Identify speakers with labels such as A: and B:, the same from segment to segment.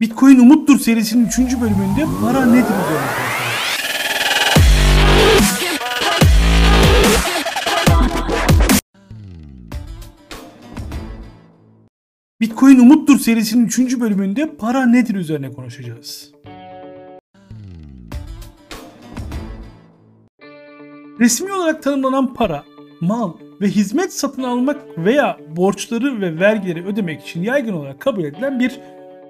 A: Bitcoin Umuttur serisinin 3. bölümünde para nedir üzerine. Bitcoin Umuttur serisinin 3. bölümünde para nedir üzerine konuşacağız. Resmi olarak tanımlanan para, mal ve hizmet satın almak veya borçları ve vergileri ödemek için yaygın olarak kabul edilen bir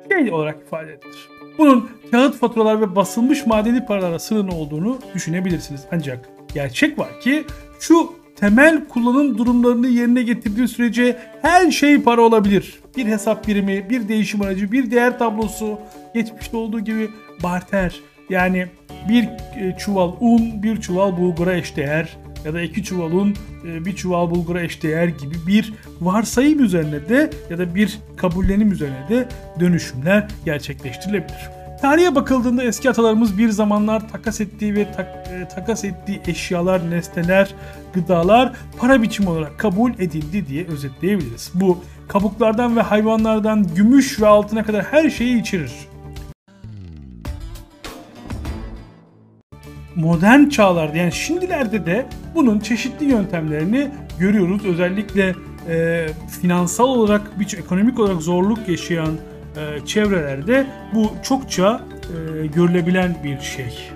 A: şey olarak ifade edilir. Bunun kağıt faturalar ve basılmış madeni paralara sınırlı olduğunu düşünebilirsiniz. Ancak gerçek var ki şu temel kullanım durumlarını yerine getirdiği sürece her şey para olabilir. Bir hesap birimi, bir değişim aracı, bir değer tablosu, geçmişte olduğu gibi barter yani bir e, çuval un bir çuval bulgura eşdeğer ya da iki çuval un e, bir çuval bulgura eşdeğer gibi bir varsayım üzerine de ya da bir kabullenim üzerine de dönüşümler gerçekleştirilebilir. Tarihe bakıldığında eski atalarımız bir zamanlar takas ettiği ve tak- e, takas ettiği eşyalar, nesneler, gıdalar para biçimi olarak kabul edildi diye özetleyebiliriz. Bu kabuklardan ve hayvanlardan gümüş ve altına kadar her şeyi içerir. Modern çağlarda yani şimdilerde de bunun çeşitli yöntemlerini görüyoruz. Özellikle e, finansal olarak bir ekonomik olarak zorluk yaşayan e, çevrelerde bu çokça e, görülebilen bir şey.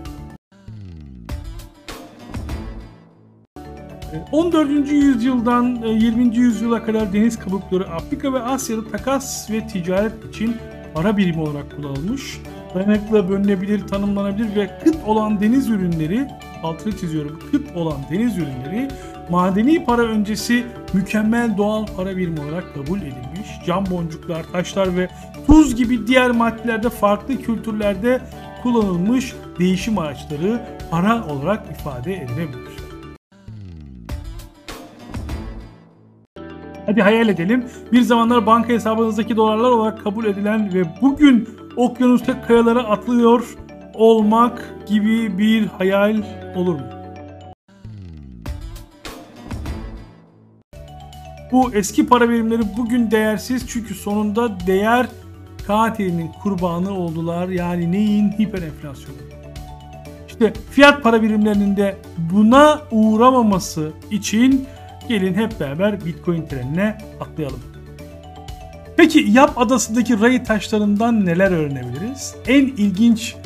A: E, 14. yüzyıldan e, 20. yüzyıla kadar deniz kabukları Afrika ve Asya'da takas ve ticaret için para birimi olarak kullanılmış. Dayanıklı, bölünebilir, tanımlanabilir ve kıt olan deniz ürünleri, altını çiziyorum, kıt olan deniz ürünleri madeni para öncesi mükemmel doğal para birimi olarak kabul edilmiş. Cam boncuklar, taşlar ve tuz gibi diğer maddelerde farklı kültürlerde kullanılmış değişim araçları para olarak ifade edilebilir. Hadi hayal edelim. Bir zamanlar banka hesabınızdaki dolarlar olarak kabul edilen ve bugün okyanusta kayalara atlıyor olmak gibi bir hayal olur mu? Bu eski para birimleri bugün değersiz çünkü sonunda değer katilinin kurbanı oldular. Yani neyin? Hiperenflasyonu. İşte fiyat para birimlerinin de buna uğramaması için gelin hep beraber Bitcoin trenine atlayalım. Peki Yap Adası'ndaki ray taşlarından neler öğrenebiliriz? En ilginç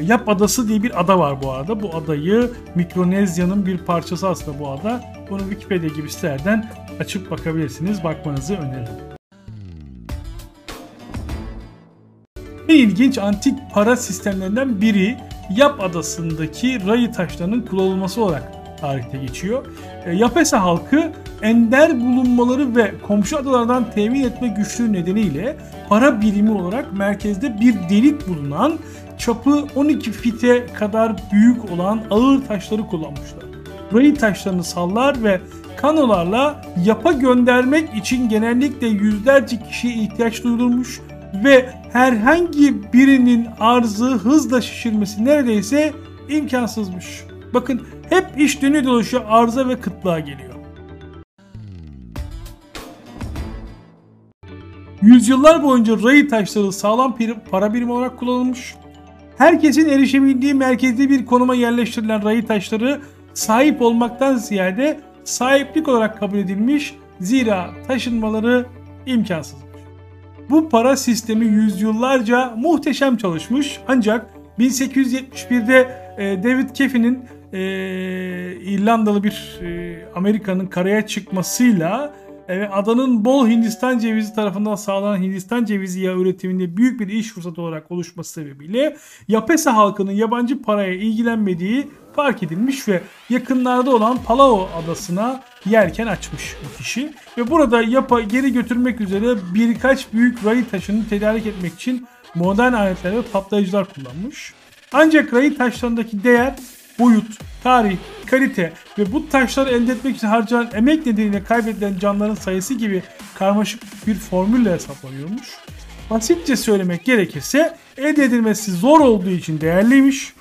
A: Yap Adası diye bir ada var bu arada. Bu adayı Mikronezya'nın bir parçası aslında bu ada. Bunu Wikipedia gibi sitelerden açıp bakabilirsiniz. Bakmanızı öneririm. En ilginç antik para sistemlerinden biri Yap Adası'ndaki ray taşlarının kullanılması olarak tarihte geçiyor. E, Yapesa halkı ender bulunmaları ve komşu adalardan temin etme güçlüğü nedeniyle para birimi olarak merkezde bir delik bulunan çapı 12 fite kadar büyük olan ağır taşları kullanmışlar. Ray taşlarını sallar ve kanolarla yapa göndermek için genellikle yüzlerce kişiye ihtiyaç duyulmuş ve herhangi birinin arzı hızla şişirmesi neredeyse imkansızmış. Bakın hep iş dönüyor dolaşıyor arıza ve kıtlığa geliyor. Yüzyıllar boyunca ray taşları sağlam para birimi olarak kullanılmış. Herkesin erişebildiği merkezli bir konuma yerleştirilen ray taşları sahip olmaktan ziyade sahiplik olarak kabul edilmiş zira taşınmaları imkansızmış. Bu para sistemi yüzyıllarca muhteşem çalışmış ancak 1871'de David Keffi'nin e, İrlandalı bir e, Amerika'nın karaya çıkmasıyla e, adanın bol Hindistan cevizi tarafından sağlanan Hindistan cevizi yağı üretiminde büyük bir iş fırsatı olarak oluşması sebebiyle Yapesa halkının yabancı paraya ilgilenmediği fark edilmiş ve yakınlarda olan Palau adasına yerken açmış bu kişi. Ve burada yapa geri götürmek üzere birkaç büyük ray taşını tedarik etmek için modern aletler ve patlayıcılar kullanmış. Ancak ray taşlarındaki değer boyut, tarih, kalite ve bu taşları elde etmek için harcanan emek nedeniyle kaybedilen canların sayısı gibi karmaşık bir formülle hesaplanıyormuş. Basitçe söylemek gerekirse elde edilmesi zor olduğu için değerliymiş.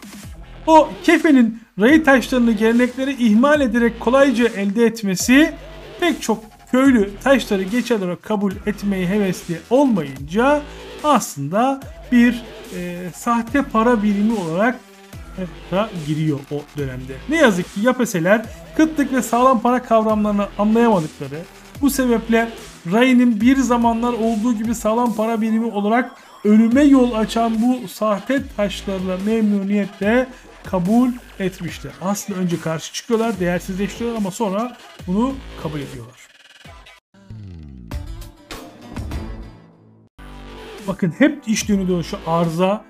A: O kefenin ray taşlarını gelenekleri ihmal ederek kolayca elde etmesi pek çok köylü taşları geçer olarak kabul etmeyi hevesli olmayınca aslında bir e, sahte para birimi olarak giriyor o dönemde. Ne yazık ki yapeseler kıtlık ve sağlam para kavramlarını anlayamadıkları bu sebeple Ray'nin bir zamanlar olduğu gibi sağlam para birimi olarak ölüme yol açan bu sahte taşlarla memnuniyetle kabul etmişti. Aslında önce karşı çıkıyorlar, değersizleştiriyorlar ama sonra bunu kabul ediyorlar. Bakın hep iş dönüyor şu arıza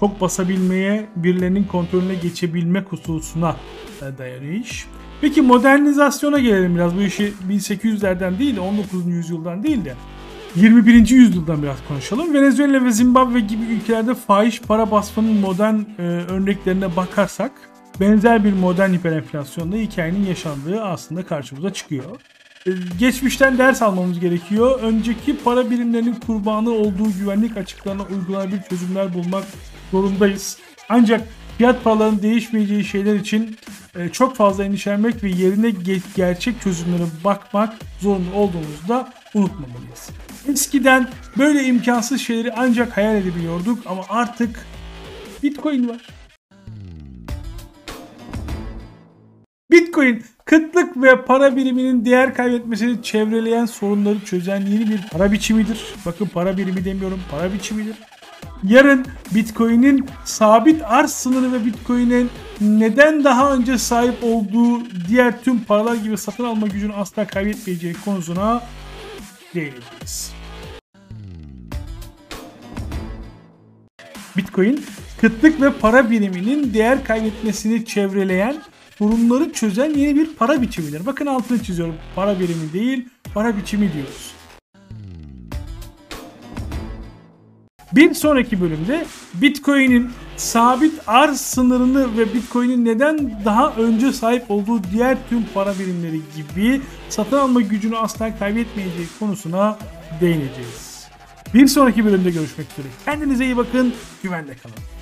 A: çok basabilmeye, birilerinin kontrolüne geçebilmek hususuna e, dayanıyor iş. Peki modernizasyona gelelim biraz. Bu işi 1800'lerden değil de 19. yüzyıldan değil de 21. yüzyıldan biraz konuşalım. Venezuela ve Zimbabwe gibi ülkelerde fahiş para basmanın modern e, örneklerine bakarsak benzer bir modern hiperenflasyonda hikayenin yaşandığı aslında karşımıza çıkıyor. E, geçmişten ders almamız gerekiyor. Önceki para birimlerinin kurbanı olduğu güvenlik açıklarına uygulanabilir çözümler bulmak zorundayız. Ancak fiyat paralarının değişmeyeceği şeyler için e, çok fazla endişelenmek ve yerine ge- gerçek çözümlere bakmak zorunda olduğumuzu da unutmamalıyız. Eskiden böyle imkansız şeyleri ancak hayal edebiliyorduk ama artık Bitcoin var. Bitcoin kıtlık ve para biriminin değer kaybetmesini çevreleyen sorunları çözen yeni bir para biçimidir. Bakın para birimi demiyorum, para biçimidir. Yarın Bitcoin'in sabit arz sınırı ve Bitcoin'in neden daha önce sahip olduğu diğer tüm paralar gibi satın alma gücünü asla kaybetmeyeceği konusuna değineceğiz. Bitcoin, kıtlık ve para biriminin değer kaybetmesini çevreleyen, sorunları çözen yeni bir para biçimidir. Bakın altını çiziyorum. Para birimi değil, para biçimi diyoruz. Bir sonraki bölümde Bitcoin'in sabit arz sınırını ve Bitcoin'in neden daha önce sahip olduğu diğer tüm para birimleri gibi satın alma gücünü asla kaybetmeyeceği konusuna değineceğiz. Bir sonraki bölümde görüşmek üzere. Kendinize iyi bakın, güvende kalın.